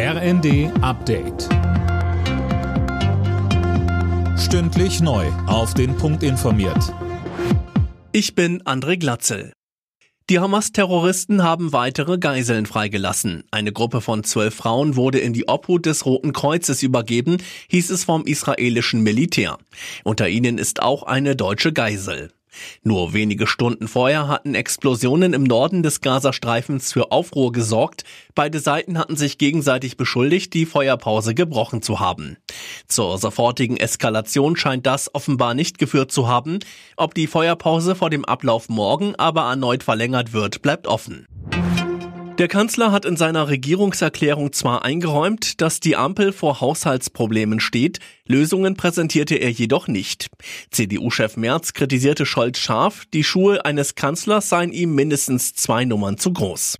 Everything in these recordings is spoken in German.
RND Update. Stündlich neu. Auf den Punkt informiert. Ich bin André Glatzel. Die Hamas-Terroristen haben weitere Geiseln freigelassen. Eine Gruppe von zwölf Frauen wurde in die Obhut des Roten Kreuzes übergeben, hieß es vom israelischen Militär. Unter ihnen ist auch eine deutsche Geisel. Nur wenige Stunden vorher hatten Explosionen im Norden des Gazastreifens für Aufruhr gesorgt. Beide Seiten hatten sich gegenseitig beschuldigt, die Feuerpause gebrochen zu haben. Zur sofortigen Eskalation scheint das offenbar nicht geführt zu haben. Ob die Feuerpause vor dem Ablauf morgen aber erneut verlängert wird, bleibt offen. Der Kanzler hat in seiner Regierungserklärung zwar eingeräumt, dass die Ampel vor Haushaltsproblemen steht, Lösungen präsentierte er jedoch nicht. CDU-Chef Merz kritisierte Scholz scharf, die Schuhe eines Kanzlers seien ihm mindestens zwei Nummern zu groß.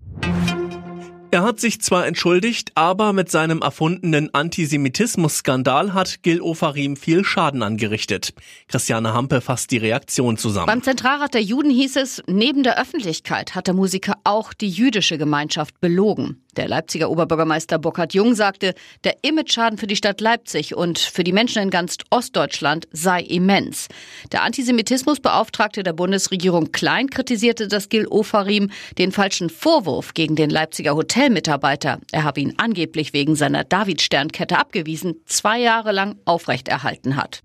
Er hat sich zwar entschuldigt, aber mit seinem erfundenen Antisemitismus-Skandal hat Gil Ofarim viel Schaden angerichtet. Christiane Hampe fasst die Reaktion zusammen. Beim Zentralrat der Juden hieß es, neben der Öffentlichkeit hat der Musiker auch die jüdische Gemeinschaft belogen. Der Leipziger Oberbürgermeister Burkhard Jung sagte, der Imageschaden für die Stadt Leipzig und für die Menschen in ganz Ostdeutschland sei immens. Der Antisemitismusbeauftragte der Bundesregierung Klein kritisierte das Gil Ofarim den falschen Vorwurf gegen den Leipziger Hotelmitarbeiter. Er habe ihn angeblich wegen seiner Davidsternkette abgewiesen, zwei Jahre lang aufrechterhalten hat.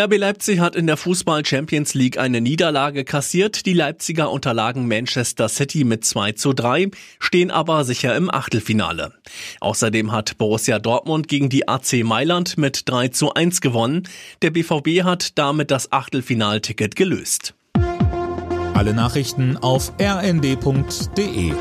RB Leipzig hat in der Fußball Champions League eine Niederlage kassiert. Die Leipziger unterlagen Manchester City mit 2 zu 3, stehen aber sicher im Achtelfinale. Außerdem hat Borussia Dortmund gegen die AC Mailand mit 3 zu 1 gewonnen. Der BVB hat damit das Achtelfinalticket gelöst. Alle Nachrichten auf rnd.de